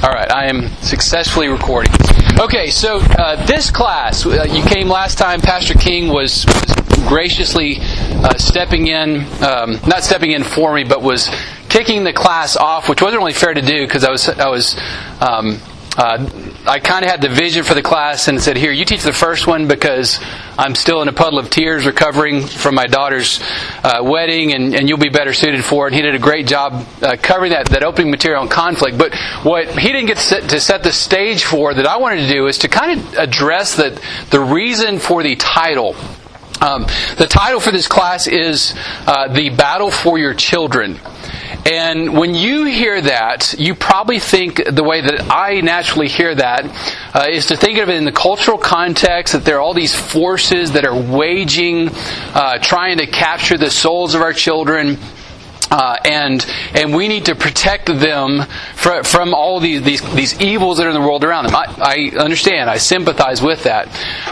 All right, I am successfully recording. Okay, so uh, this class, uh, you came last time. Pastor King was, graciously uh, stepping in, um, not stepping in for me, but was kicking the class off, which wasn't really fair to do because I was, I was. Um, uh, I kind of had the vision for the class and said, "Here, you teach the first one because I'm still in a puddle of tears, recovering from my daughter's uh, wedding, and, and, you'll be better suited for it." And he did a great job uh, covering that that opening material on conflict. But what he didn't get to set, the stage for that I wanted to do is to kind of address the the reason for the title. Um, the title for this class is uh, "The Battle for Your Children." And when you hear that, you probably think the way that I naturally hear that uh, is to think of it in the cultural context that there are all these forces that are waging, uh, trying to capture the souls of our children. Uh, and and we need to protect them from, from all these, these, these evils that are in the world around them. I, I understand. I sympathize with that.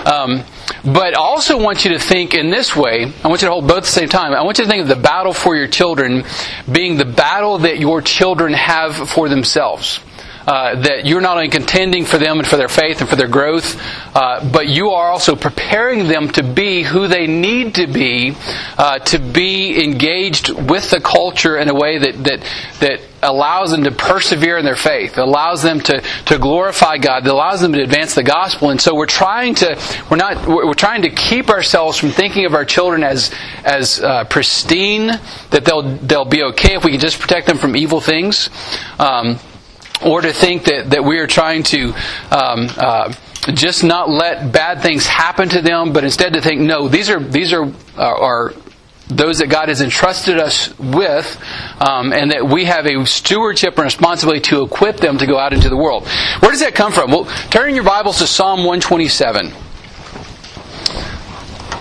Um, but I also want you to think in this way. I want you to hold both at the same time. I want you to think of the battle for your children being the battle that your children have for themselves. Uh, that you're not only contending for them and for their faith and for their growth, uh, but you are also preparing them to be who they need to be, uh, to be engaged with the culture in a way that that that allows them to persevere in their faith, allows them to, to glorify God, that allows them to advance the gospel. And so we're trying to we're not we're trying to keep ourselves from thinking of our children as as uh, pristine, that they'll they'll be okay if we can just protect them from evil things. Um, or to think that, that we are trying to um, uh, just not let bad things happen to them, but instead to think, no, these are these are uh, are those that God has entrusted us with, um, and that we have a stewardship and responsibility to equip them to go out into the world. Where does that come from? Well, turn your Bibles to Psalm 127.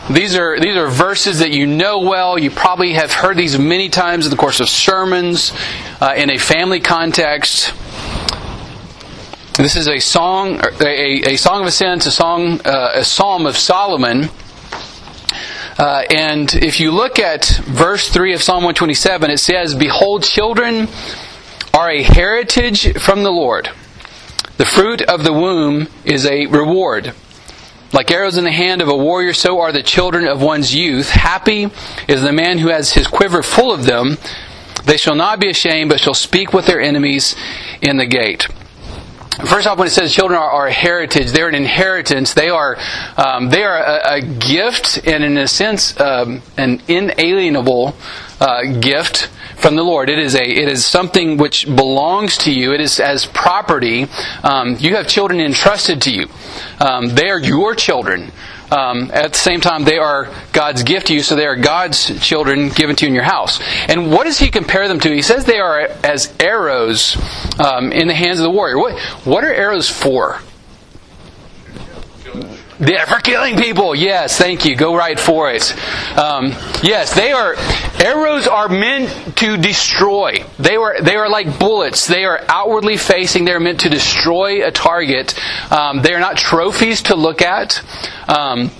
These are these are verses that you know well. You probably have heard these many times in the course of sermons, uh, in a family context. This is a song, a, a song of ascent, a song, uh, a psalm of Solomon. Uh, and if you look at verse 3 of Psalm 127, it says, Behold, children are a heritage from the Lord. The fruit of the womb is a reward. Like arrows in the hand of a warrior, so are the children of one's youth. Happy is the man who has his quiver full of them. They shall not be ashamed, but shall speak with their enemies in the gate. First off, when it says children are, are a heritage, they're an inheritance. They are um, they are a, a, gift, and in a sense, um, an inalienable uh, gift from the Lord. It is a it is something which belongs to you. It is as property. Um, you have children entrusted to you. Um, they are your children. Um, at the same time, they are God's gift to you, so they are God's children given to you in your house. And what does He compare them to? He says they are as arrows um, in the hands of the warrior. What, what are arrows for? Yeah, for killing people. Yes, thank you. Go right for it. Um, yes, they are. Arrows are meant to destroy. They are. They are like bullets. They are outwardly facing. They are meant to destroy a target. Um, they are not trophies to look at. Um,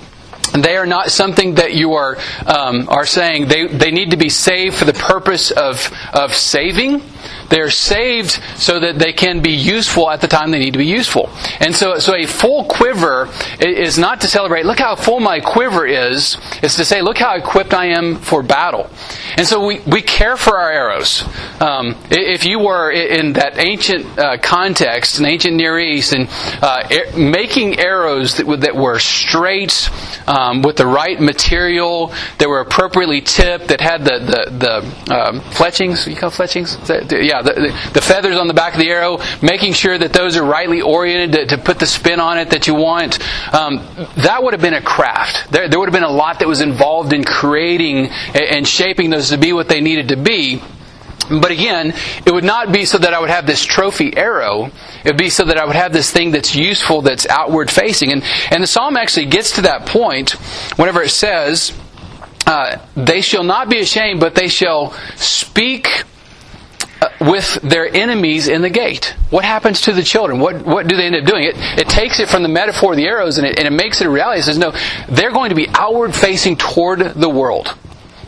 they are not something that you are um, are saying they, they need to be saved for the purpose of of saving. They are saved so that they can be useful at the time they need to be useful. And so, so a full quiver is not to celebrate, look how full my quiver is. It's to say, look how equipped I am for battle. And so we, we care for our arrows. Um, if you were in that ancient uh, context, in ancient Near East, and uh, making arrows that, that were straight, um, with the right material, that were appropriately tipped, that had the, the, the um, fletchings, you call fletchings? Yeah, the, the, feathers on the back of the arrow, making sure that those are rightly oriented to, to put the spin on it that you want. Um, that would have been a craft. There, there would have been a lot that was involved in creating and shaping those to be what they needed to be. But again, it would not be so that I would have this trophy arrow. It would be so that I would have this thing that's useful, that's outward facing. And, and the psalm actually gets to that point whenever it says, uh, They shall not be ashamed, but they shall speak with their enemies in the gate. What happens to the children? What, what do they end up doing? It, it takes it from the metaphor of the arrows and it, and it makes it a reality. It says, no, they're going to be outward facing toward the world.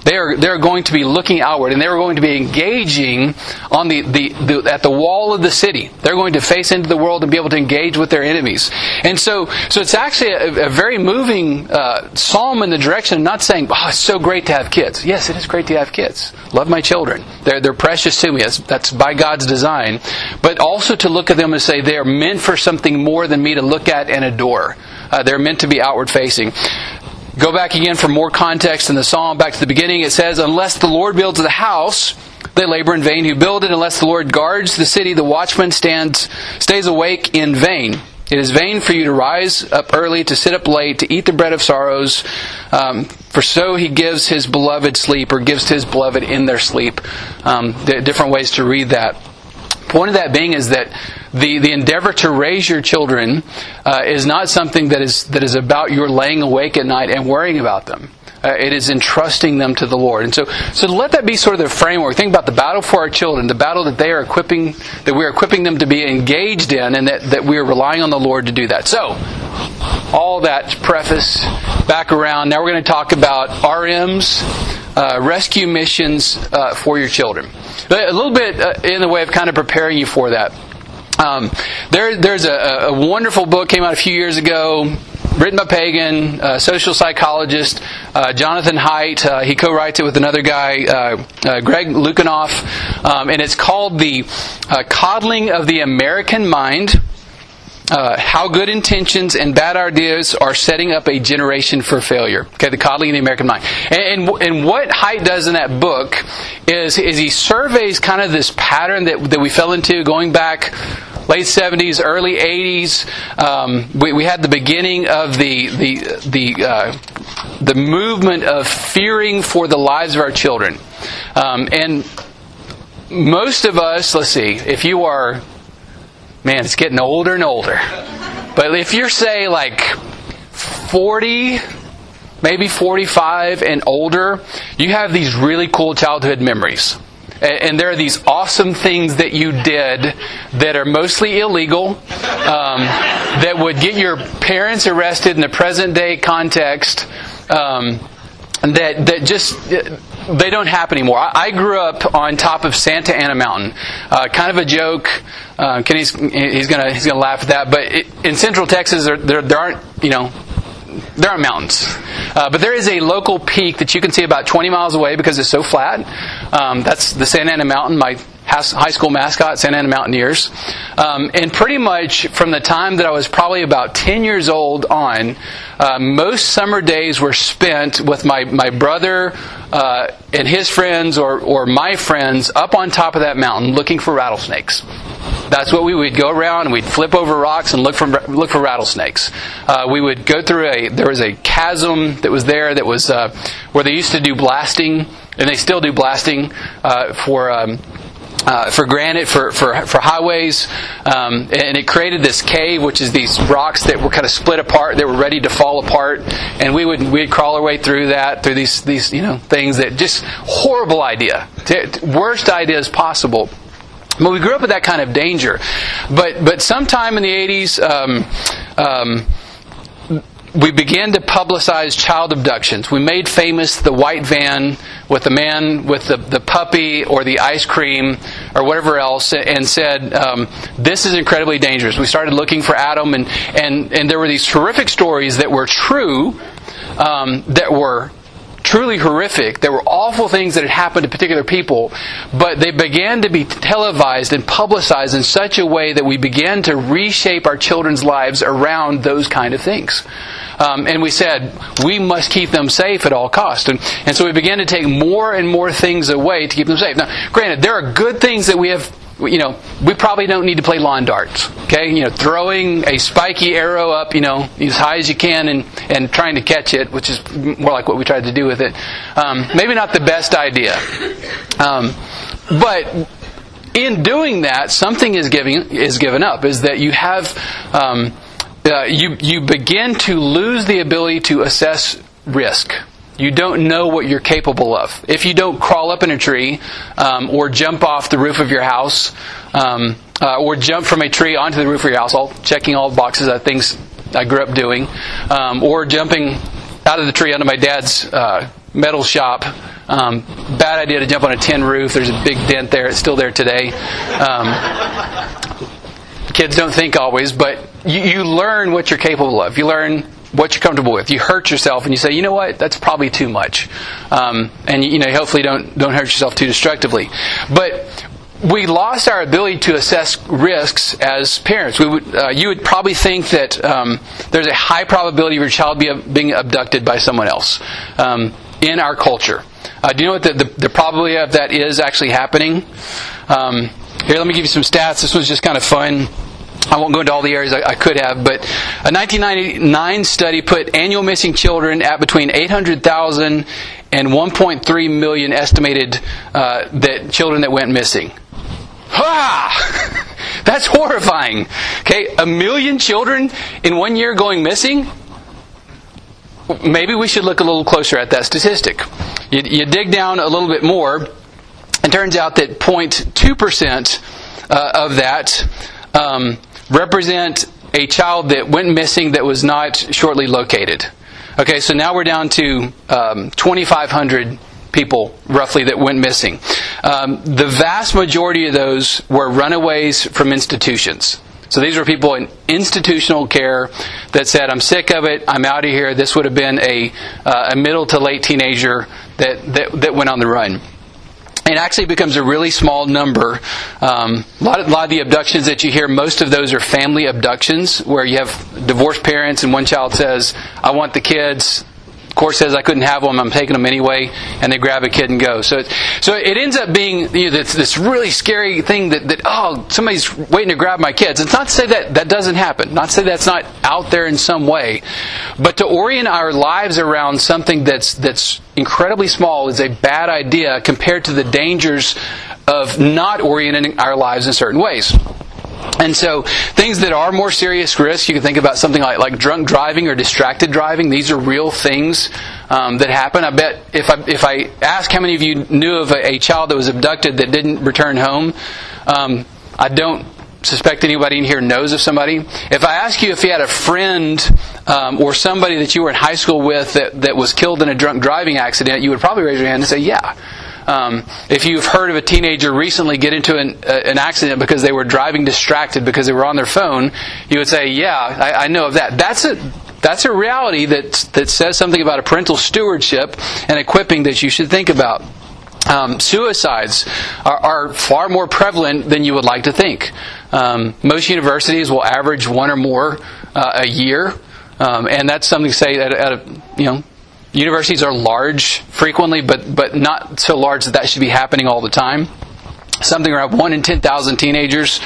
They are they're going to be looking outward, and they're going to be engaging on the, the, the at the wall of the city. They're going to face into the world and be able to engage with their enemies. And so so it's actually a, a very moving uh, psalm in the direction of not saying, "Oh, it's so great to have kids." Yes, it is great to have kids. Love my children. They're they're precious to me. That's, that's by God's design. But also to look at them and say they are meant for something more than me to look at and adore. Uh, they're meant to be outward facing. Go back again for more context in the psalm. Back to the beginning, it says, Unless the Lord builds the house, they labor in vain who build it. Unless the Lord guards the city, the watchman stands, stays awake in vain. It is vain for you to rise up early, to sit up late, to eat the bread of sorrows, um, for so he gives his beloved sleep, or gives his beloved in their sleep. Um, different ways to read that. Point of that being is that the, the endeavor to raise your children uh, is not something that is, that is about your laying awake at night and worrying about them. Uh, it is entrusting them to the Lord. And so, so let that be sort of the framework. Think about the battle for our children, the battle that they are equipping, that we are equipping them to be engaged in, and that, that we are relying on the Lord to do that. So, all that preface back around. Now we're going to talk about RMs, uh, rescue missions uh, for your children. A little bit uh, in the way of kind of preparing you for that. Um, there, there's a, a, wonderful book came out a few years ago, written by Pagan, social psychologist, uh, Jonathan Haidt. Uh, he co-writes it with another guy, Greg Lukianoff, um, and it's called "The Coddling of the American Mind." Uh, how good intentions and bad ideas are setting up a generation for failure. Okay, the coddling of the American mind. And, and, and, what Haidt does in that book is, is he surveys kind of this pattern that, that we fell into going back late 70s, early 80s. Um, we, we, had the beginning of the the the uh, the movement of fearing for the lives of our children, um, and most of us. Let's see, if you are, man, it's getting older and older. But if you're say like 40 maybe 45 and older, you have these really cool childhood memories. And there are these awesome things that you did that are mostly illegal, um, that would get your parents arrested in the present day context. Um, that that just they don't happen anymore. I, grew up on top of Santa Anna Mountain, uh, kind of a joke. Uh, Kenny's he's gonna he's gonna laugh at that, but it, in Central Texas there, there, there aren't you know there are mountains. Uh, but there is a local peak that you can see about 20 miles away because it's so flat. Um, that's the Santa Anna Mountain, my high school mascot, Santa Anna Mountaineers. Um, and pretty much from the time that I was probably about 10 years old on, uh, most summer days were spent with my, my brother uh, and his friends or, or my friends up on top of that mountain looking for rattlesnakes. That's what we would go around and we'd flip over rocks and look for look for rattlesnakes. Uh, we would go through a there was a chasm that was there that was uh, where they used to do blasting and they still do blasting uh, for. Um, uh, for granite, for, for, for highways, um, and it created this cave, which is these rocks that were kind of split apart, that were ready to fall apart, and we would we'd crawl our way through that, through these these you know things that just horrible idea, worst ideas possible. But we grew up with that kind of danger. But but sometime in the 80s, um, um, we began to publicize child abductions. We made famous the white van with the man with the, the puppy or the ice cream or whatever else and said, um, This is incredibly dangerous. We started looking for Adam, and, and, and there were these terrific stories that were true, um, that were truly horrific. There were awful things that had happened to particular people, but they began to be televised and publicized in such a way that we began to reshape our children's lives around those kind of things. Um, and we said, we must keep them safe at all costs. And, and so we began to take more and more things away to keep them safe. Now, granted, there are good things that we have you know, we probably don't need to play lawn darts. Okay, you know, throwing a spiky arrow up, you know, as high as you can, and and trying to catch it, which is more like what we tried to do with it. Um, maybe not the best idea, um, but in doing that, something is giving is given up. Is that you have um, uh, you you begin to lose the ability to assess risk you don't know what you're capable of. If you don't crawl up in a tree um, or jump off the roof of your house um, uh, or jump from a tree onto the roof of your house, all checking all the boxes of things I grew up doing, um, or jumping out of the tree onto my dad's uh, metal shop. Um, bad idea to jump on a tin roof. There's a big dent there. It's still there today. Um, kids don't think always, but you, you learn what you're capable of. You learn what you're comfortable with. You hurt yourself, and you say, you know what, that's probably too much, um, and you know, hopefully don't don't hurt yourself too destructively. But we lost our ability to assess risks as parents. Would, uh, you would probably think that um, there's a high probability of your child be, being abducted by someone else um, in our culture. Uh, do you know what the, the, the, probability of that is actually happening? Um, here, let me give you some stats. This was just kind of fun. I won't go into all the areas I, could have, but a 1999 study put annual missing children at between 800,000 and 1.3 million estimated uh, that children that went missing. Ha! That's horrifying. Okay, a million children in one year going missing? Maybe we should look a little closer at that statistic. You, you dig down a little bit more, and turns out that 0.2% uh, of that um, represent a child that went missing that was not shortly located. Okay, so now we're down to um, 2,500 people roughly that went missing. Um, the vast majority of those were runaways from institutions. So these were people in institutional care that said, "I'm sick of it. I'm out of here." This would have been a, uh, a middle to late teenager that, that that went on the run it actually becomes a really small number. Um, a, lot of, a, lot of, the abductions that you hear, most of those are family abductions where you have divorced parents and one child says, I want the kids. Court says I couldn't have them. I'm taking them anyway, and they grab a kid and go. So, so it ends up being you know, this, this, really scary thing that, that oh somebody's waiting to grab my kids. It's not to say that that doesn't happen. Not to say that's not out there in some way, but to orient our lives around something that's that's incredibly small is a bad idea compared to the dangers of not orienting our lives in certain ways. And so, things that are more serious risks, you can think about something like, like drunk driving or distracted driving. These are real things um, that happen. I bet if I, if I ask how many of you knew of a, a child that was abducted that didn't return home, um, I don't suspect anybody in here knows of somebody. If I ask you if you had a friend um, or somebody that you were in high school with that, that was killed in a drunk driving accident, you would probably raise your hand and say, yeah. Um, if you've heard of a teenager recently get into an, uh, an, accident because they were driving distracted because they were on their phone, you would say, "Yeah, I, I know of that." That's a that's a reality that that says something about a parental stewardship and equipping that you should think about. Um, suicides are, are, far more prevalent than you would like to think. Um, most universities will average one or more uh, a year, um, and that's something to say at, at a, you know Universities are large frequently, but, but not so large that that should be happening all the time. Something around 1 in 10,000 teenagers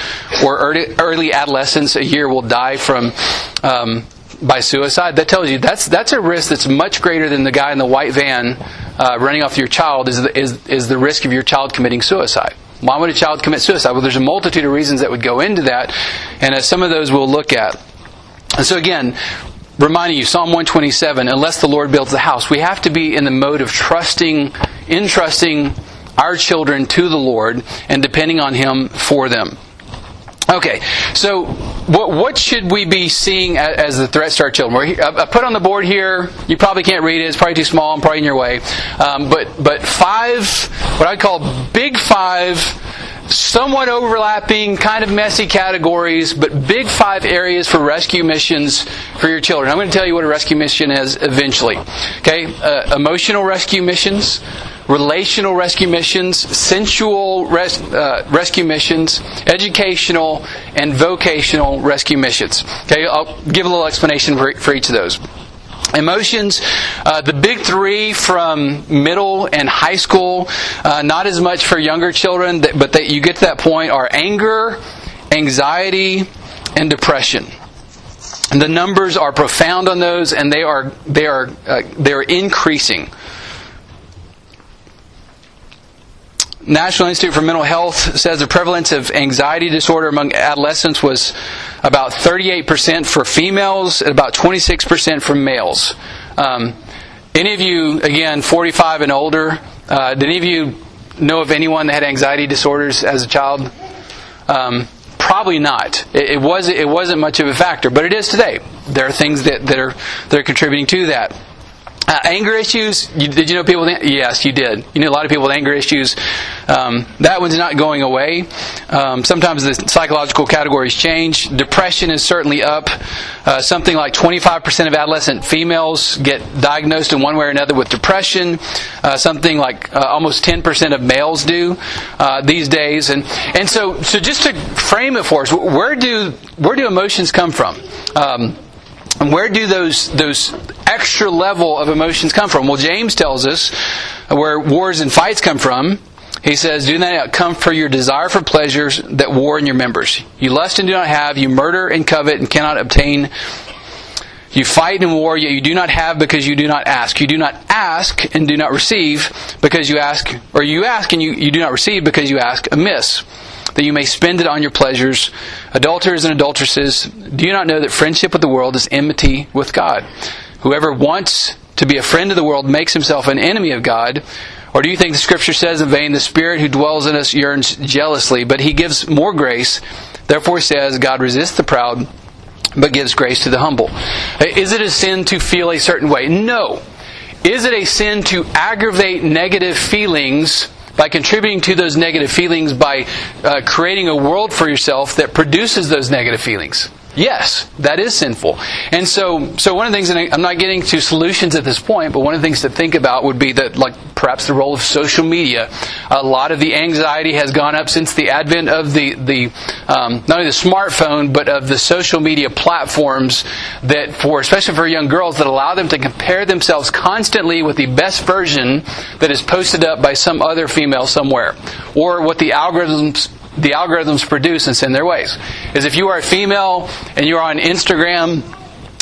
or early, adolescents a year will die from um, by suicide. That tells you that's, that's a risk that's much greater than the guy in the white van uh, running off your child is the, is, is the risk of your child committing suicide. Why would a child commit suicide? Well, there's a multitude of reasons that would go into that, and as some of those we'll look at. And so again, reminding you, Psalm 127, unless the Lord builds the house, we have to be in the mode of trusting, entrusting our children to the Lord and depending on Him for them. Okay, so what, what should we be seeing as, the threats to our children? I put on the board here. You probably can't read it; it's probably too small. I'm probably in your way. Um, but but five, what I call big five somewhat overlapping, kind of messy categories, but big five areas for rescue missions for your children. I'm going to tell you what a rescue mission is eventually. Okay, uh, emotional rescue missions, relational rescue missions, sensual res- uh, rescue missions, educational and vocational rescue missions. Okay, I'll give a little explanation for, for each of those. Emotions, uh, the big three from middle and high school, uh, not as much for younger children, but that you get to that point are anger, anxiety, and depression. And the numbers are profound on those, and they are they are uh, they are increasing. National Institute for Mental Health says the prevalence of anxiety disorder among adolescents was about 38% for females and about 26% for males. Um, any of you, again, 45 and older, uh, did any of you know of anyone that had anxiety disorders as a child? Um, probably not. It, it, was, it wasn't much of a factor, but it is today. There are things that, that, are, that are contributing to that. Uh, anger issues. You, did you know people? With, yes, you did. You knew a lot of people with anger issues. Um, that one's not going away. Um, sometimes the psychological categories change. Depression is certainly up. Uh, something like 25% of adolescent females get diagnosed in one way or another with depression. Uh, something like uh, almost 10% of males do uh, these days. And and so so just to frame it for us, where do where do emotions come from? Um, and where do those those extra level of emotions come from? Well, James tells us where wars and fights come from. He says, Do not come for your desire for pleasures that war in your members. You lust and do not have, you murder and covet and cannot obtain. You fight and war, yet you do not have because you do not ask. You do not ask and do not receive because you ask, or you ask and you, you do not receive because you ask amiss that you may spend it on your pleasures. Adulterers and adulteresses, do you not know that friendship with the world is enmity with God? Whoever wants to be a friend of the world makes himself an enemy of God. Or do you think the scripture says in vain, the Spirit who dwells in us yearns jealously, but he gives more grace? Therefore says, God resists the proud, but gives grace to the humble. Is it a sin to feel a certain way? No. Is it a sin to aggravate negative feelings by contributing to those negative feelings by uh, creating a world for yourself that produces those negative feelings. Yes, that is sinful. And so, so one of the things, and I'm not getting to solutions at this point, but one of the things to think about would be that, like, perhaps the role of social media. A lot of the anxiety has gone up since the advent of the, the um, not only the smartphone, but of the social media platforms that, for especially for young girls, that allow them to compare themselves constantly with the best version that is posted up by some other female somewhere, or what the algorithms the algorithms produce and send their ways. Is if you are a female and you're on Instagram,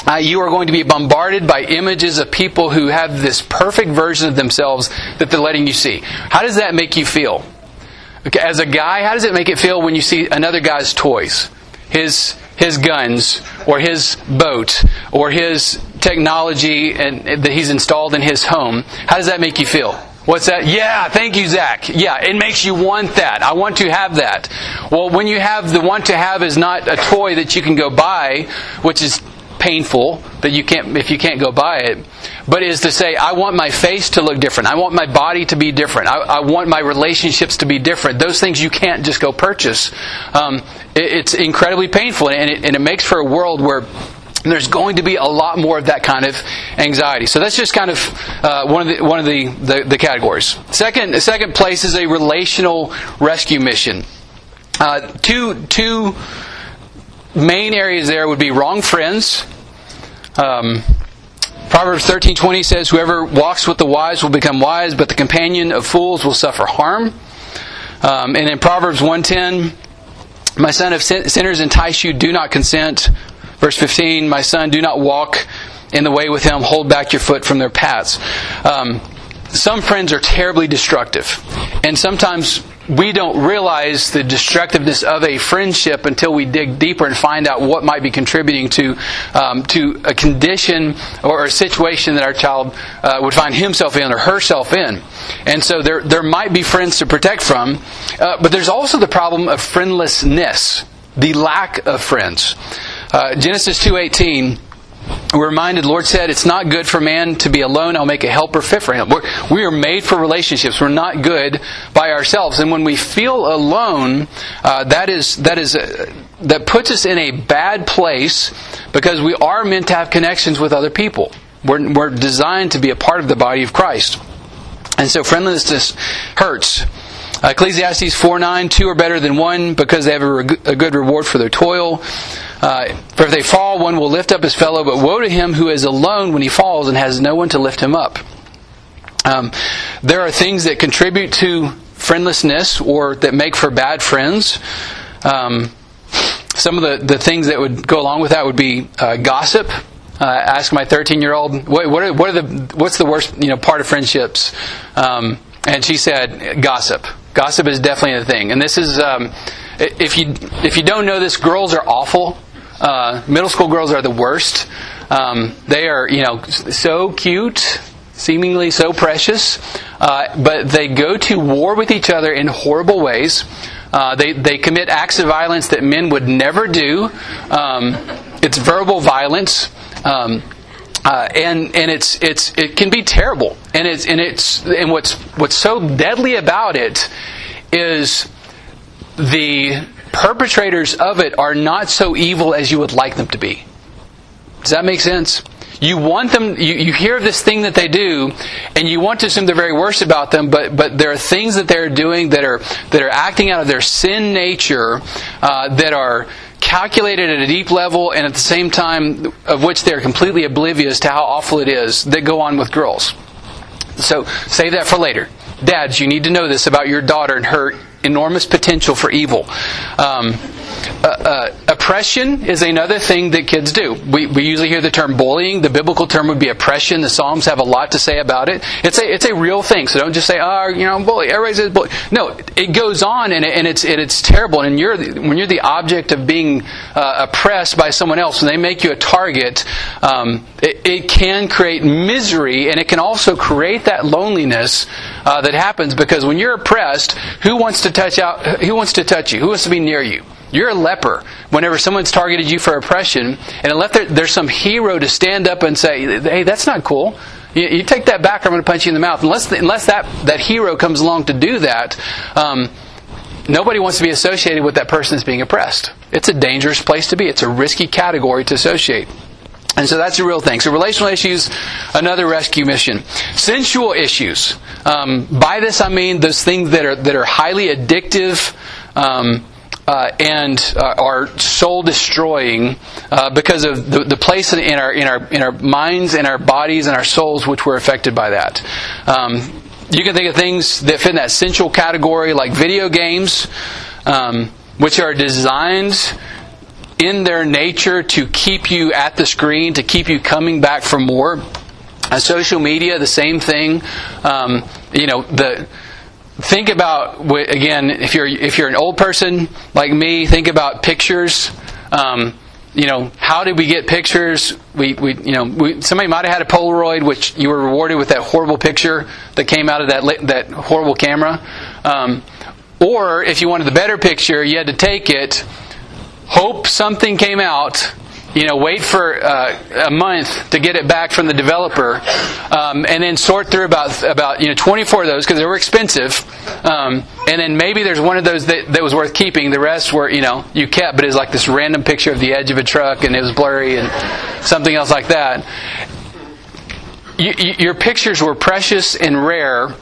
uh, you are going to be bombarded by images of people who have this perfect version of themselves that they're letting you see. How does that make you feel? Okay, as a guy, how does it make it feel when you see another guy's toys? His his guns or his boat or his technology and, that he's installed in his home. How does that make you feel? What's that? Yeah, thank you, Zach. Yeah, it makes you want that. I want to have that. Well, when you have the want to have is not a toy that you can go buy, which is painful that you can't if you can't go buy it but is to say i want my face to look different i want my body to be different i, I want my relationships to be different those things you can't just go purchase um, it, it's incredibly painful and it, and it makes for a world where there's going to be a lot more of that kind of anxiety. So that's just kind of uh, one of the one of the, the, the, categories. Second, second place is a relational rescue mission. Uh, two two main areas there would be wrong friends. Um, Proverbs thirteen twenty says, "Whoever walks with the wise will become wise, but the companion of fools will suffer harm." Um, and in Proverbs one ten, "My son, if sinners entice you, do not consent." Verse 15, My son, do not walk in the way with him, hold back your foot from their paths. Um, some friends are terribly destructive. And sometimes we don't realize the destructiveness of a friendship until we dig deeper and find out what might be contributing to um, to a condition or a situation that our child uh, would find himself in or herself in. And so there there might be friends to protect from, uh, but there's also the problem of friendlessness, the lack of friends. Uh, Genesis 2.18, we're reminded, Lord said, it's not good for man to be alone. I'll make a helper fit for him. We're, we are made for relationships. We're not good by ourselves. And when we feel alone, uh, that is, that is, uh, that puts us in a bad place because we are meant to have connections with other people. We're, we're designed to be a part of the body of Christ. And so friendlessness hurts. Ecclesiastes 4 9, two are better than one because they have a, a good reward for their toil. Uh, for if they fall, one will lift up his fellow, but woe to him who is alone when he falls and has no one to lift him up. Um, there are things that contribute to friendlessness or that make for bad friends. Um, some of the, the things that would go along with that would be uh, gossip. Uh, ask my 13 year old, what, what, are, what are the, what's the worst you know, part of friendships? Um, and she said, gossip. Gossip is definitely a thing. And this is, um, if you if you don't know this, girls are awful. Uh, middle school girls are the worst. Um, they are, you know, so cute, seemingly so precious, uh, but they go to war with each other in horrible ways. Uh, they they commit acts of violence that men would never do. Um, it's verbal violence. Um, Uh, and and it's it's it can be terrible, and it's and it's and what's what's so deadly about it is the perpetrators of it are not so evil as you would like them to be. Does that make sense? You want them, you, you hear this thing that they do, and you want to assume the very worst about them, but, but there are things that they're doing that are, that are acting out of their sin nature, uh, that are calculated at a deep level, and at the same time, of which they're completely oblivious to how awful it is, that go on with girls. So, save that for later. Dads, you need to know this about your daughter and her enormous potential for evil. Um, uh, uh, oppression is another thing that kids do. We, we usually hear the term bullying. The biblical term would be oppression. The Psalms have a lot to say about it. It's a it's a real thing. So don't just say, "Oh, you know, bully." Everybody says bully. No, it goes on, and, it, and it's it, it's terrible. And you're when you're the object of being uh, oppressed by someone else, when they make you a target, um, it, it, can create misery, and it can also create that loneliness uh, that happens because when you're oppressed, who wants to touch out? Who wants to touch you? Who wants to be near you? You're a leper. Whenever someone's targeted you for oppression, and unless there, there's some hero to stand up and say, "Hey, that's not cool," you, you take that back, or I'm going to punch you in the mouth. Unless unless that that hero comes along to do that. Um, nobody wants to be associated with that person that's being oppressed. It's a dangerous place to be. It's a risky category to associate. And so that's a real thing. So relational issues, another rescue mission. Sensual issues. Um, by this I mean those things that are that are highly addictive. Um, uh, and uh, are soul destroying uh, because of the, the place in, our in our in our minds and our bodies and our souls which were affected by that. Um, you can think of things that fit in that sensual category, like video games, um, which are designed in their nature to keep you at the screen, to keep you coming back for more. Uh, social media, the same thing. Um, you know the think about again if you're if you're an old person like me think about pictures. Um, you know how did we get pictures? We, we you know we, somebody might have had a polaroid which you were rewarded with that horrible picture that came out of that that horrible camera. Um, or if you wanted the better picture you had to take it hope something came out you know, wait for uh, a month to get it back from the developer, um, and then sort through about about you know 24 of those because they were expensive, um, and then maybe there's one of those that, that was worth keeping. The rest were you know you kept, but it was like this random picture of the edge of a truck and it was blurry and something else like that. You, you, your pictures were precious and rare,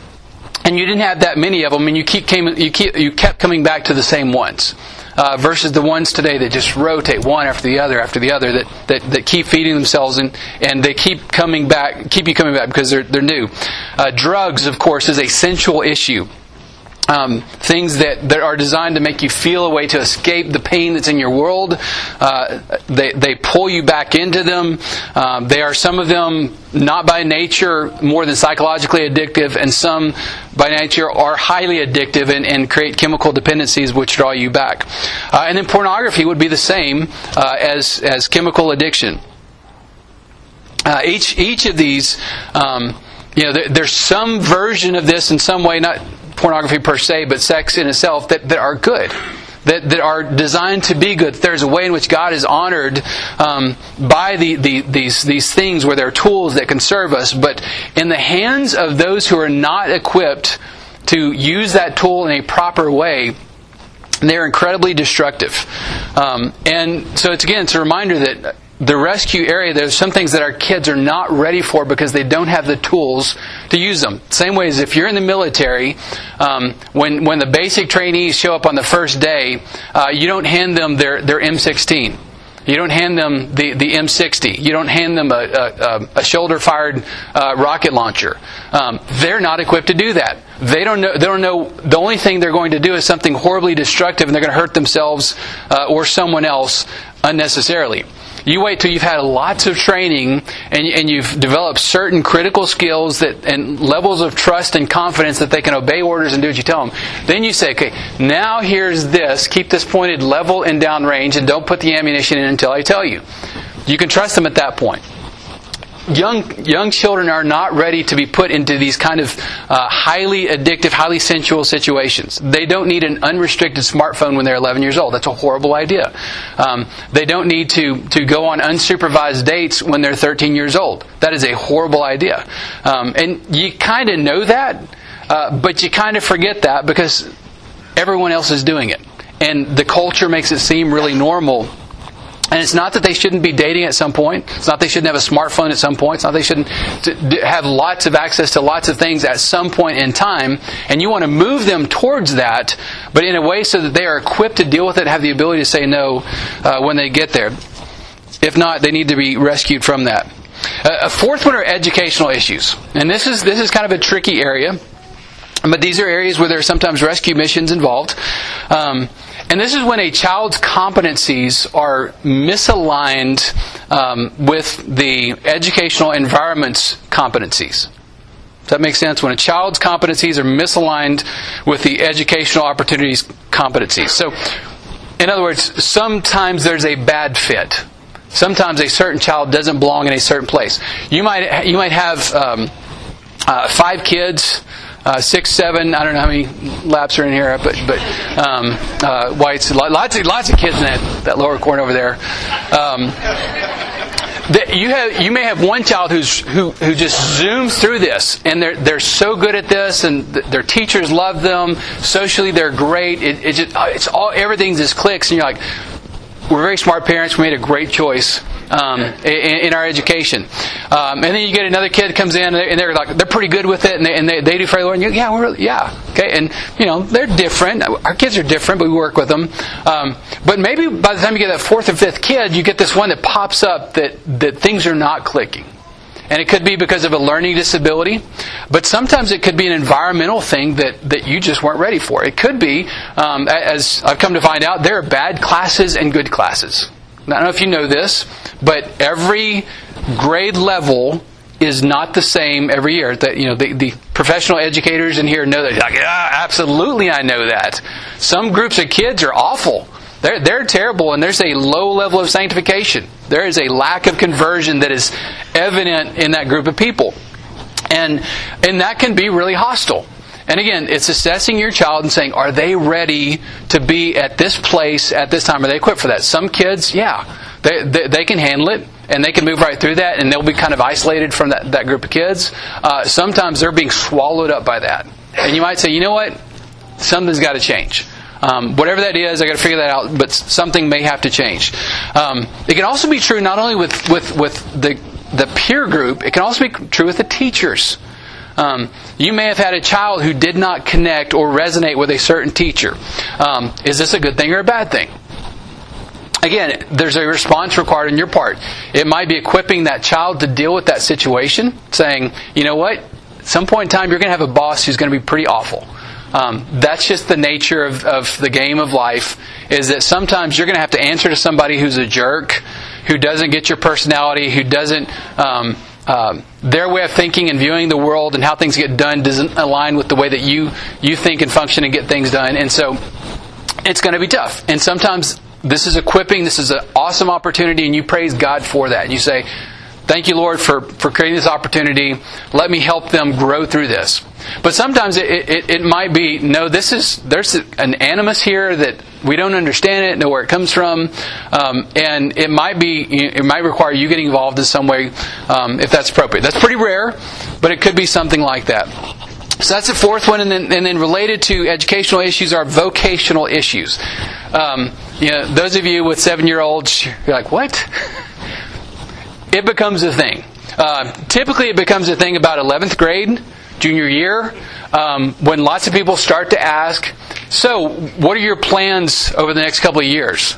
and you didn't have that many of them, and you keep came you keep you kept coming back to the same ones uh, versus the ones today that just rotate one after the other after the other that, that, that keep feeding themselves and, and they keep coming back, keep you coming back because they're, they're new. Uh, drugs, of course, is a sensual issue um, things that, that are designed to make you feel a way to escape the pain that's in your world. Uh, they, they pull you back into them. Um, they are some of them not by nature more than psychologically addictive, and some by nature are highly addictive and, and create chemical dependencies which draw you back. Uh, and then pornography would be the same uh, as, as chemical addiction. Uh, each, each of these, um, you know, there, there's some version of this in some way, not pornography per se, but sex in itself that, that are good. That, that are designed to be good. There's a way in which God is honored um, by the, the, these, these things where they're tools that can serve us, but in the hands of those who are not equipped to use that tool in a proper way, they're incredibly destructive. Um, and so it's again, it's a reminder that the rescue area, there's some things that our kids are not ready for because they don't have the tools to use them. Same way as if you're in the military, um, when when the basic trainees show up on the first day, uh, you don't hand them their their M16. You don't hand them the, the M60. You don't hand them a, a, a shoulder fired uh, rocket launcher. Um, they're not equipped to do that. They don't know. They don't know. The only thing they're going to do is something horribly destructive, and they're going to hurt themselves uh, or someone else unnecessarily. You wait till you've had lots of training and, and you've developed certain critical skills that and levels of trust and confidence that they can obey orders and do what you tell them. Then you say, okay, now here's this. Keep this pointed level and down range and don't put the ammunition in until I tell you. You can trust them at that point. Young young children are not ready to be put into these kind of uh, highly addictive, highly sensual situations. They don't need an unrestricted smartphone when they're 11 years old. That's a horrible idea. Um, they don't need to to go on unsupervised dates when they're 13 years old. That is a horrible idea. Um, and you kind of know that, uh, but you kind of forget that because everyone else is doing it, and the culture makes it seem really normal and it's not that they shouldn't be dating at some point. It's not they shouldn't have a smartphone at some point. It's not they shouldn't have lots of access to lots of things at some point in time. And you want to move them towards that, but in a way so that they are equipped to deal with it and have the ability to say no uh, when they get there. If not, they need to be rescued from that. Uh, a fourth one are educational issues. And this is, this is kind of a tricky area. But these are areas where there are sometimes rescue missions involved. Um, and this is when a child's competencies are misaligned um, with the educational environment's competencies. Does that make sense? When a child's competencies are misaligned with the educational opportunities competencies. So, in other words, sometimes there's a bad fit. Sometimes a certain child doesn't belong in a certain place. You might you might have um, uh, five kids uh, six, seven. I don't know how many laps are in here, but but um, uh, whites. Lots of lots of kids in that, that lower corner over there. Um, you have you may have one child who's who who just zooms through this and they're they're so good at this and th- their teachers love them socially they're great it, it just it's all everything just clicks and you're like we're very smart parents we made a great choice um, in, in, our education. Um, and then you get another kid comes in and they're like they're pretty good with it and they, and they, they do fairly well. And you, yeah, we're really, yeah, okay. And you know they're different. Our kids are different, but we work with them. Um, but maybe by the time you get that fourth or fifth kid, you get this one that pops up that that things are not clicking. And it could be because of a learning disability, but sometimes it could be an environmental thing that, that you just weren't ready for. It could be, um, as I've come to find out, there are bad classes and good classes. I don't know if you know this, but every grade level is not the same every year. That you know, the, the professional educators in here know that. Like, absolutely, I know that. Some groups of kids are awful. They're, they're terrible, and there's a low level of sanctification. There is a lack of conversion that is evident in that group of people. And, and that can be really hostile. And again, it's assessing your child and saying, are they ready to be at this place at this time? Are they equipped for that? Some kids, yeah, they, they, they can handle it and they can move right through that and they'll be kind of isolated from that, that group of kids. Uh, sometimes they're being swallowed up by that. And you might say, you know what? Something's got to change. Um, whatever that is, I got to figure that out. But something may have to change. Um, it can also be true not only with with with the the peer group. It can also be true with the teachers. Um, you may have had a child who did not connect or resonate with a certain teacher. Um, is this a good thing or a bad thing? Again, there's a response required on your part. It might be equipping that child to deal with that situation, saying, you know what, at some point in time, you're going to have a boss who's going to be pretty awful. Um, that's just the nature of, of the game of life, is that sometimes you're going to have to answer to somebody who's a jerk, who doesn't get your personality, who doesn't. Um, um, their way of thinking and viewing the world and how things get done doesn't align with the way that you you think and function and get things done, and so it's going to be tough. And sometimes this is equipping. This is an awesome opportunity, and you praise God for that. And you say, "Thank you, Lord, for for creating this opportunity. Let me help them grow through this." But sometimes it, it, it might be no. This is there's an animus here that we don't understand it, know where it comes from, um, and it might be it might require you getting involved in some way um, if that's appropriate. That's pretty rare, but it could be something like that. So that's the fourth one, and then, and then related to educational issues are vocational issues. Um, you know, those of you with seven-year-olds, you're like, what? it becomes a thing. Uh, typically, it becomes a thing about 11th grade junior year, um, when lots of people start to ask, "So, what are your plans over the next couple of years?"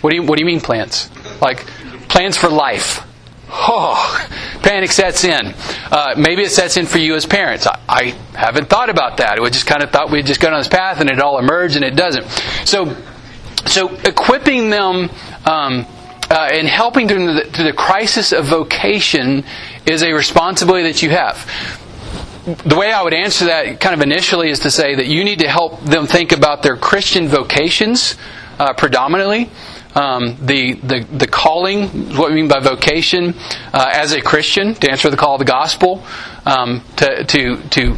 What do you What do you mean plans? Like plans for life? Oh, panic sets in. Uh, maybe it sets in for you as parents. I, I haven't thought about that. We just kind of thought we'd just gone on this path and it all emerged, and it doesn't. So, so equipping them. Um, uh, and helping through the, through the crisis of vocation is a responsibility that you have the way I would answer that kind of initially is to say that you need to help them think about their Christian vocations uh, predominantly. um, the, the the calling, what we mean by vocation, uh, as a Christian to answer the call of the gospel, um, to to to,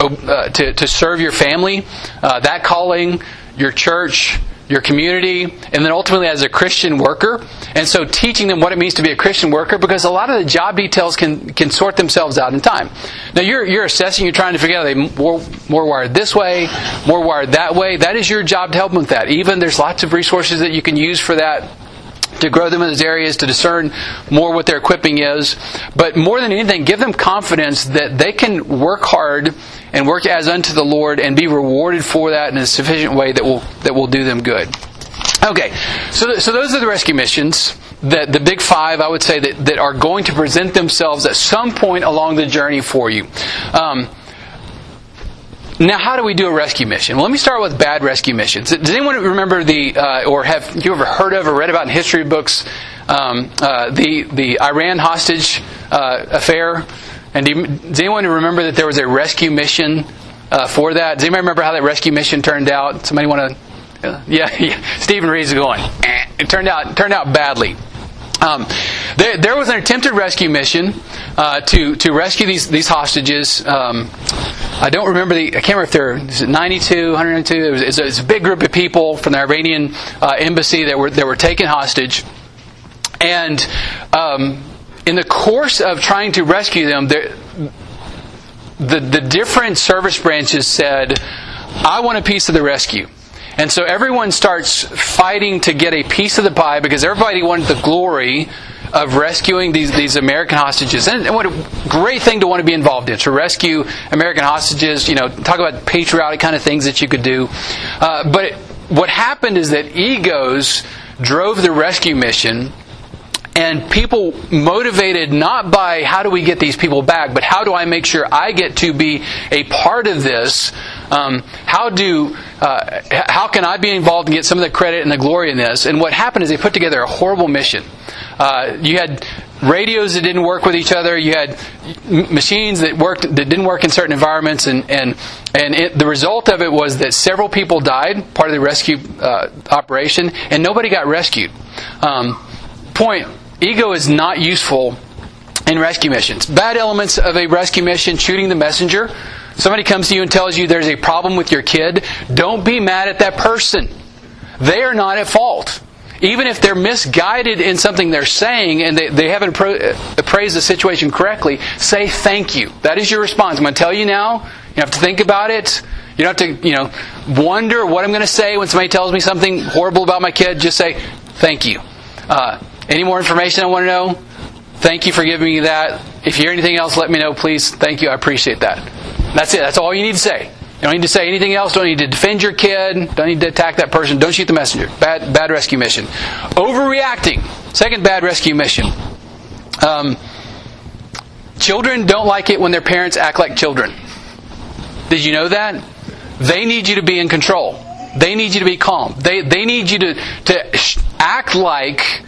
uh, to to serve your family, uh, that calling, your church, your community, and then ultimately as a Christian worker. And so teaching them what it means to be a Christian worker because a lot of the job details can, can sort themselves out in time. Now you're, you're assessing, you're trying to figure out are they more, more wired this way, more wired that way. That is your job to help them with that. Even there's lots of resources that you can use for that to grow them in those areas, to discern more what their equipping is. But more than anything, give them confidence that they can work hard and work as unto the Lord and be rewarded for that in a sufficient way that will that will do them good. Okay, so so those are the rescue missions. The, the big five, I would say, that, that are going to present themselves at some point along the journey for you. Um, now, how do we do a rescue mission? Well, let me start with bad rescue missions. Does anyone remember the, uh, or have you ever heard of or read about in history books um, uh, the the Iran hostage uh, affair? And do you, does anyone remember that there was a rescue mission uh, for that? Does anybody remember how that rescue mission turned out? Somebody want to? Uh, yeah, yeah. Stephen Reed's going. It turned out turned out badly. Um, there, there, was an attempted rescue mission uh, to to rescue these these hostages. Um, I don't remember the. I can't remember if they're is it 92, 102. It was, it's, a, a big group of people from the Iranian uh, embassy that were that were taken hostage, and um, in the course of trying to rescue them, the, the, the different service branches said, I want a piece of the rescue. And so everyone starts fighting to get a piece of the pie because everybody wanted the glory of rescuing these, these American hostages. And, what a great thing to want to be involved in, to rescue American hostages, you know, talk about patriotic kind of things that you could do. Uh, but what happened is that egos drove the rescue mission and people motivated not by how do we get these people back, but how do I make sure I get to be a part of this? Um, how do uh, how can I be involved and get some of the credit and the glory in this? And what happened is they put together a horrible mission. Uh, you had radios that didn't work with each other. You had machines that worked that didn't work in certain environments, and and and it, the result of it was that several people died, part of the rescue uh, operation, and nobody got rescued. Um, point ego is not useful in rescue missions. Bad elements of a rescue mission shooting the messenger. Somebody comes to you and tells you there's a problem with your kid. Don't be mad at that person. They are not at fault. Even if they're misguided in something they're saying and they, they haven't appraised the situation correctly, say thank you. That is your response. I'm going to tell you now. You have to think about it. You don't have to, you know, wonder what I'm going to say when somebody tells me something horrible about my kid. Just say thank you. Uh, any more information I want to know? Thank you for giving me that. If you hear anything else, let me know, please. Thank you. I appreciate that. That's it. That's all you need to say. You don't need to say anything else. Don't need to defend your kid. Don't need to attack that person. Don't shoot the messenger. Bad, bad rescue mission. Overreacting. Second bad rescue mission. Um, children don't like it when their parents act like children. Did you know that? They need you to be in control. They need you to be calm. They, they need you to, to act like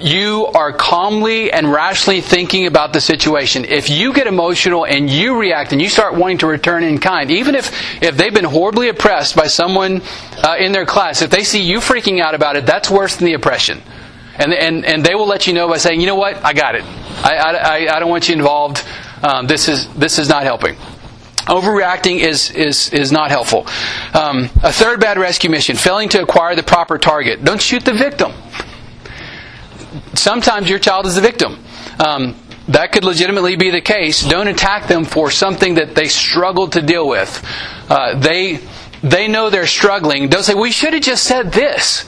you are calmly and rationally thinking about the situation. If you get emotional and you react and you start wanting to return in kind, even if, if they've been horribly oppressed by someone uh, in their class, if they see you freaking out about it, that's worse than the oppression. And, and, and they will let you know by saying, you know what, I got it. I, I, I don't want you involved. Um, this, is, this is not helping. Overreacting is, is, is not helpful. Um, a third bad rescue mission, failing to acquire the proper target. Don't shoot the victim sometimes your child is the victim. Um, that could legitimately be the case. Don't attack them for something that they struggled to deal with. Uh, they they know they're struggling. Don't say, "We should have just said this."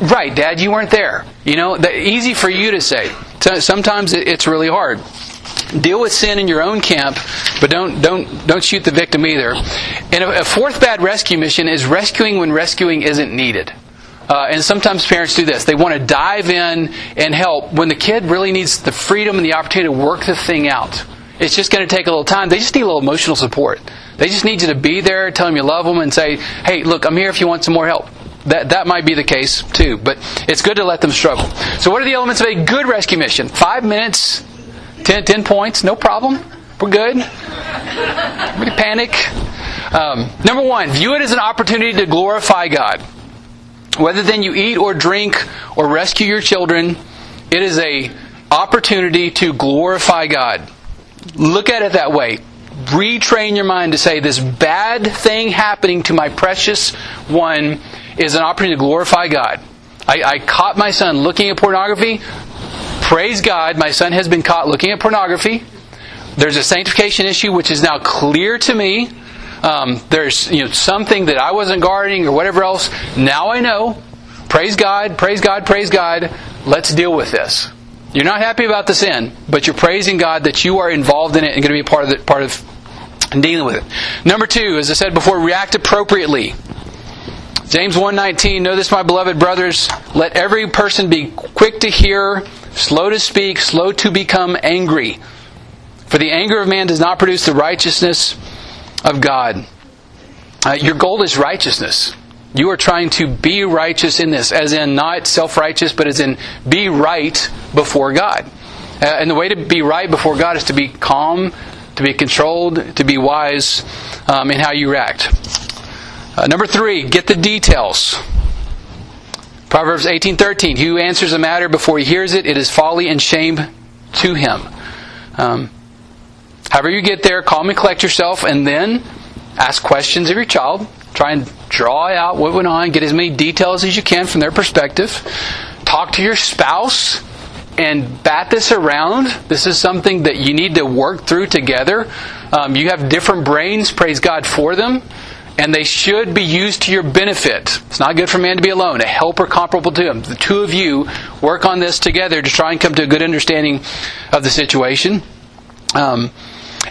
Right, Dad, you weren't there. You know, easy for you to say. Sometimes it's really hard. Deal with sin in your own camp, but don't don't don't shoot the victim either. And a fourth bad rescue mission is rescuing when rescuing isn't needed. Uh, and sometimes parents do this. They want to dive in and help when the kid really needs the freedom and the opportunity to work the thing out. It's just going to take a little time. They just need a little emotional support. They just need you to be there, tell them you love them, and say, hey, look, I'm here if you want some more help. That, that might be the case too, but it's good to let them struggle. So, what are the elements of a good rescue mission? Five minutes, ten, ten points, no problem. We're good. Panic. Um, number one, view it as an opportunity to glorify God. Whether then you eat or drink or rescue your children, it is a opportunity to glorify God. Look at it that way. Retrain your mind to say this bad thing happening to my precious one is an opportunity to glorify God. I, I caught my son looking at pornography. Praise God, my son has been caught looking at pornography. There's a sanctification issue which is now clear to me. Um, there's you know something that I wasn't guarding or whatever else. Now I know. Praise God, praise God, praise God. Let's deal with this. You're not happy about the sin, but you're praising God that you are involved in it and going to be a part of the, part of dealing with it. Number two, as I said before, react appropriately. James 1:19 Know this my beloved brothers let every person be quick to hear slow to speak slow to become angry for the anger of man does not produce the righteousness of God uh, your goal is righteousness you are trying to be righteous in this as in not self-righteous but as in be right before God uh, and the way to be right before God is to be calm to be controlled to be wise um, in how you react uh, number three, get the details. Proverbs 18:13. He who answers a matter before he hears it, it is folly and shame to him. Um, however you get there, calm and collect yourself, and then ask questions of your child. Try and draw out what went on. Get as many details as you can from their perspective. Talk to your spouse and bat this around. This is something that you need to work through together. Um, you have different brains. Praise God for them and they should be used to your benefit. It's not good for man to be alone. A helper comparable to him. The two of you work on this together to try and come to a good understanding of the situation. Um,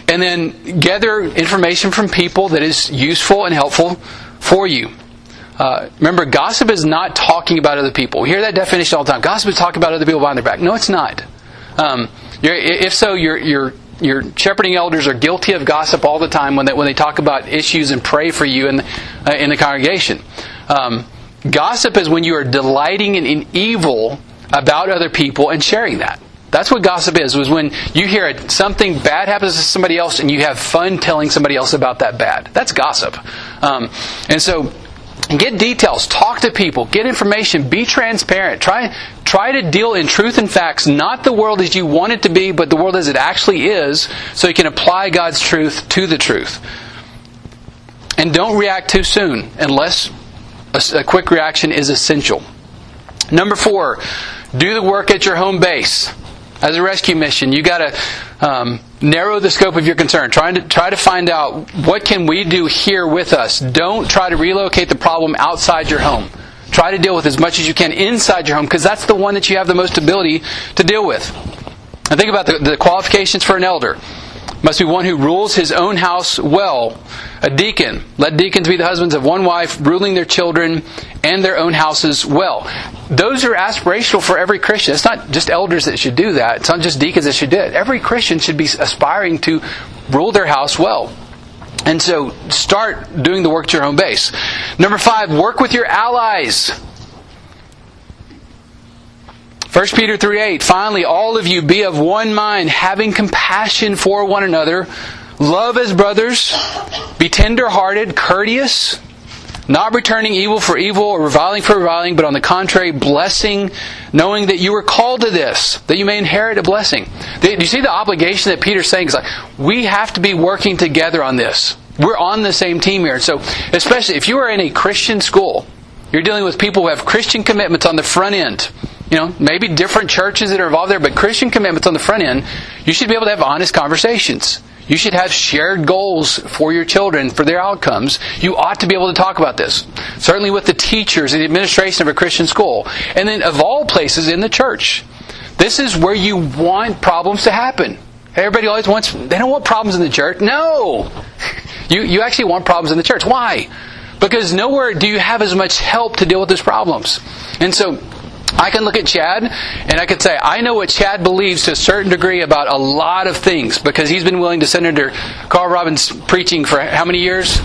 and then gather information from people that is useful and helpful for you. Uh, remember, gossip is not talking about other people. We hear that definition all the time. Gossip is talking about other people behind their back. No, it's not. Um, if so, you're your shepherding elders are guilty of gossip all the time when they, when they talk about issues and pray for you in, uh, in the congregation. Um, gossip is when you are delighting in, in, evil about other people and sharing that. That's what gossip is, was when you hear something bad happens to somebody else and you have fun telling somebody else about that bad. That's gossip. Um, and so get details, talk to people, get information, be transparent. Try try to deal in truth and facts, not the world as you want it to be, but the world as it actually is, so you can apply God's truth to the truth. And don't react too soon unless a, a quick reaction is essential. Number 4, do the work at your home base. As a rescue mission, you got to um, narrow the scope of your concern. Try to try to find out what can we do here with us. Don't try to relocate the problem outside your home. Try to deal with as much as you can inside your home because that's the one that you have the most ability to deal with. And think about the, the qualifications for an elder must be one who rules his own house well. A deacon. Let deacons be the husbands of one wife, ruling their children and their own houses well. Those are aspirational for every Christian. It's not just elders that should do that. It's not just deacons that should do it. Every Christian should be aspiring to rule their house well. And so start doing the work at your home base. Number five, work with your allies. 1 Peter 3 8, finally, all of you be of one mind, having compassion for one another, love as brothers, be tender hearted, courteous, not returning evil for evil or reviling for reviling, but on the contrary, blessing, knowing that you were called to this, that you may inherit a blessing. Do you see the obligation that Peter's saying? Is like, we have to be working together on this. We're on the same team here. So, especially if you are in a Christian school, you're dealing with people who have Christian commitments on the front end you know, maybe different churches that are involved there, but Christian commitments on the front end, you should be able to have honest conversations. You should have shared goals for your children, for their outcomes. You ought to be able to talk about this. Certainly with the teachers and the administration of a Christian school. And then, of all places, in the church. This is where you want problems to happen. Everybody always wants, they don't want problems in the church. No! You, you actually want problems in the church. Why? Because nowhere do you have as much help to deal with those problems. And so, I can look at Chad and I could say, I know what Chad believes to a certain degree about a lot of things because he's been willing to Senator Carl Robbins preaching for how many years?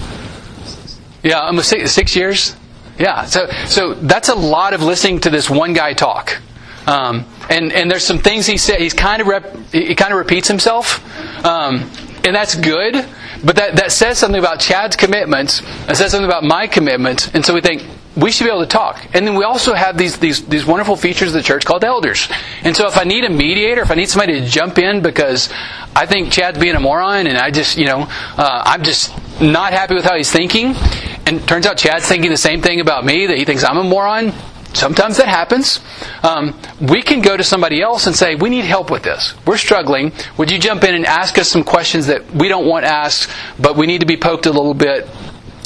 Yeah, almost six, six years. Yeah, so so that's a lot of listening to this one guy talk. Um, and and there's some things he said. He's kind of rep, he kind of repeats himself, um, and that's good. But that that says something about Chad's commitments. It says something about my commitments. And so we think we should be able to talk. And then we also have these, these, these wonderful features of the church called elders. And so if I need a mediator, if I need somebody to jump in because I think Chad's being a moron and I just, you know, uh, I'm just not happy with how he's thinking, and turns out Chad's thinking the same thing about me, that he thinks I'm a moron, Sometimes that happens. Um, we can go to somebody else and say, We need help with this. We're struggling. Would you jump in and ask us some questions that we don't want asked, but we need to be poked a little bit?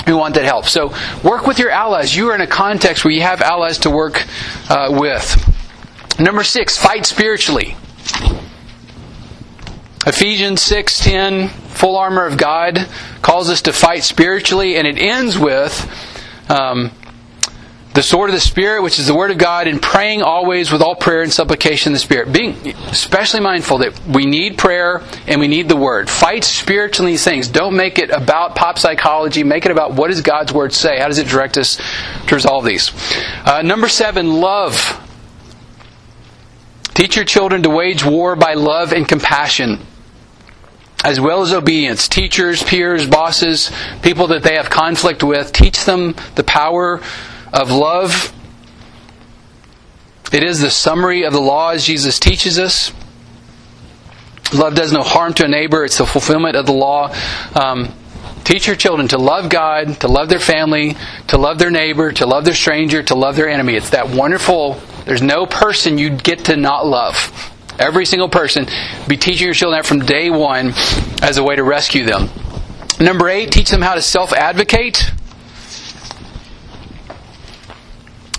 We want that help. So work with your allies. You are in a context where you have allies to work uh, with. Number six, fight spiritually. Ephesians 6:10, full armor of God, calls us to fight spiritually, and it ends with um, the sword of the Spirit, which is the Word of God, and praying always with all prayer and supplication in the Spirit. Being especially mindful that we need prayer and we need the Word. Fight spiritually these things. Don't make it about pop psychology. Make it about what does God's Word say? How does it direct us to resolve these? Uh, number seven, love. Teach your children to wage war by love and compassion as well as obedience. Teachers, peers, bosses, people that they have conflict with, teach them the power of love. It is the summary of the law as Jesus teaches us. Love does no harm to a neighbor, it's the fulfillment of the law. Um, teach your children to love God, to love their family, to love their neighbor, to love their stranger, to love their enemy. It's that wonderful, there's no person you get to not love. Every single person. Be teaching your children that from day one as a way to rescue them. Number eight, teach them how to self advocate.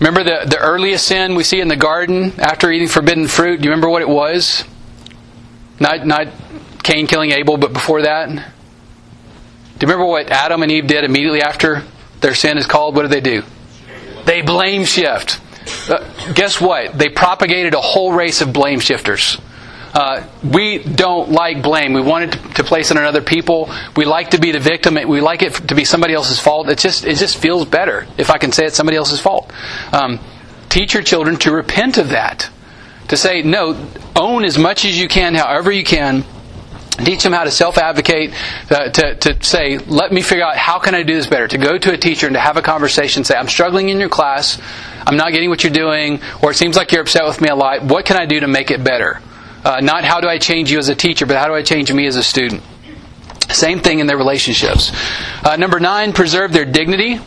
Remember the, the earliest sin we see in the garden after eating forbidden fruit? Do you remember what it was? Not, not Cain killing Abel, but before that? Do you remember what Adam and Eve did immediately after their sin is called? What did they do? They blame shift. Uh, guess what? They propagated a whole race of blame shifters. Uh, we don't like blame. We want it to, place it on other people. We like to be the victim. We like it to be somebody else's fault. It just it just feels better if I can say it's somebody else's fault. Um, teach your children to repent of that. To say no, own as much as you can, however you can. Teach them how to self-advocate, uh, to, to say, let me figure out how can I do this better. To go to a teacher and to have a conversation, say, I'm struggling in your class, I'm not getting what you're doing, or it seems like you're upset with me a lot. What can I do to make it better? Uh, not how do I change you as a teacher, but how do I change me as a student? Same thing in their relationships. Uh, number nine, preserve their dignity.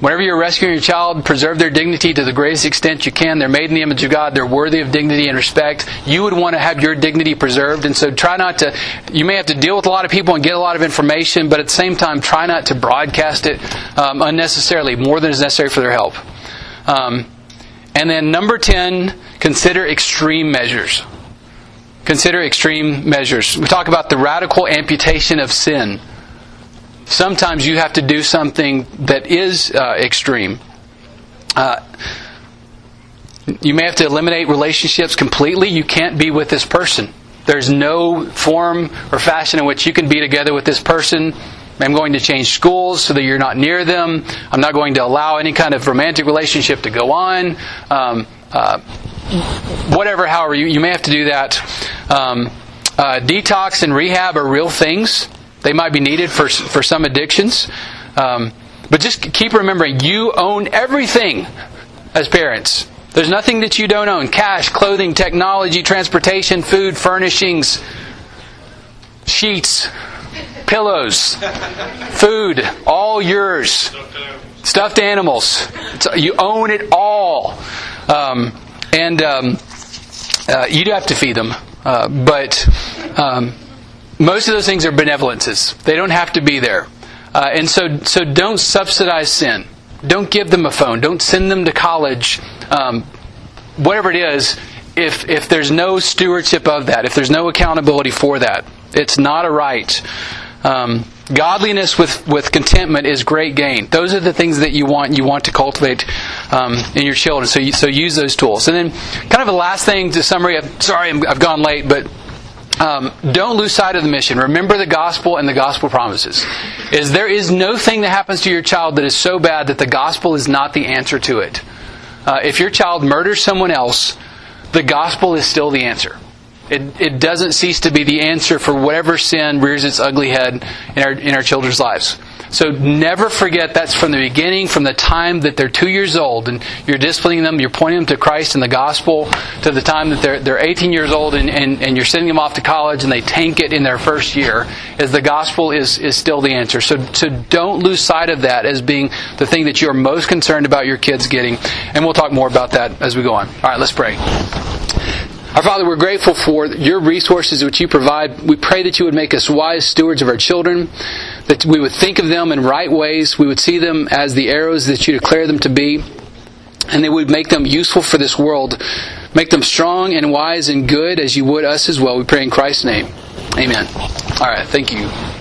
Whenever you're rescuing your child, preserve their dignity to the greatest extent you can. They're made in the image of God. They're worthy of dignity and respect. You would want to have your dignity preserved. And so try not to, you may have to deal with a lot of people and get a lot of information, but at the same time, try not to broadcast it um, unnecessarily, more than is necessary for their help. Um, and then number 10, consider extreme measures. Consider extreme measures. We talk about the radical amputation of sin. Sometimes you have to do something that is uh, extreme. Uh, you may have to eliminate relationships completely. You can't be with this person. There's no form or fashion in which you can be together with this person. I'm going to change schools so that you're not near them. I'm not going to allow any kind of romantic relationship to go on. Um, uh, whatever, however, you, you may have to do that. Um, uh, detox and rehab are real things. They might be needed for, for some addictions. Um, but just keep remembering you own everything as parents. There's nothing that you don't own cash, clothing, technology, transportation, food, furnishings, sheets, pillows, food, all yours. Stuffed animals. you own it all. Um, and um, uh, you do have to feed them, uh, but um, most of those things are benevolences. They don't have to be there, uh, and so so don't subsidize sin. Don't give them a phone. Don't send them to college. Um, whatever it is, if if there's no stewardship of that, if there's no accountability for that, it's not a right. Godliness with, with contentment is great gain. Those are the things that you want you want to cultivate um, in your children. So you, so use those tools. And then, kind of the last thing to summary. Of, sorry, i have gone late, but um, don't lose sight of the mission. Remember the gospel and the gospel promises. Is there is no thing that happens to your child that is so bad that the gospel is not the answer to it. Uh, if your child murders someone else, the gospel is still the answer. It, it doesn't cease to be the answer for whatever sin rears its ugly head in our, in our children's lives. So never forget that's from the beginning, from the time that they're two years old, and you're disciplining them, you're pointing them to Christ and the gospel, to the time that they're, they're 18 years old and, and, and you're sending them off to college and they tank it in their first year, as the gospel is, is still the answer. So, so don't lose sight of that as being the thing that you're most concerned about your kids getting. And we'll talk more about that as we go on. All right, let's pray. Our Father, we're grateful for your resources which you provide. We pray that you would make us wise stewards of our children, that we would think of them in right ways, we would see them as the arrows that you declare them to be, and they would make them useful for this world. Make them strong and wise and good as you would us as well. We pray in Christ's name. Amen. All right, thank you.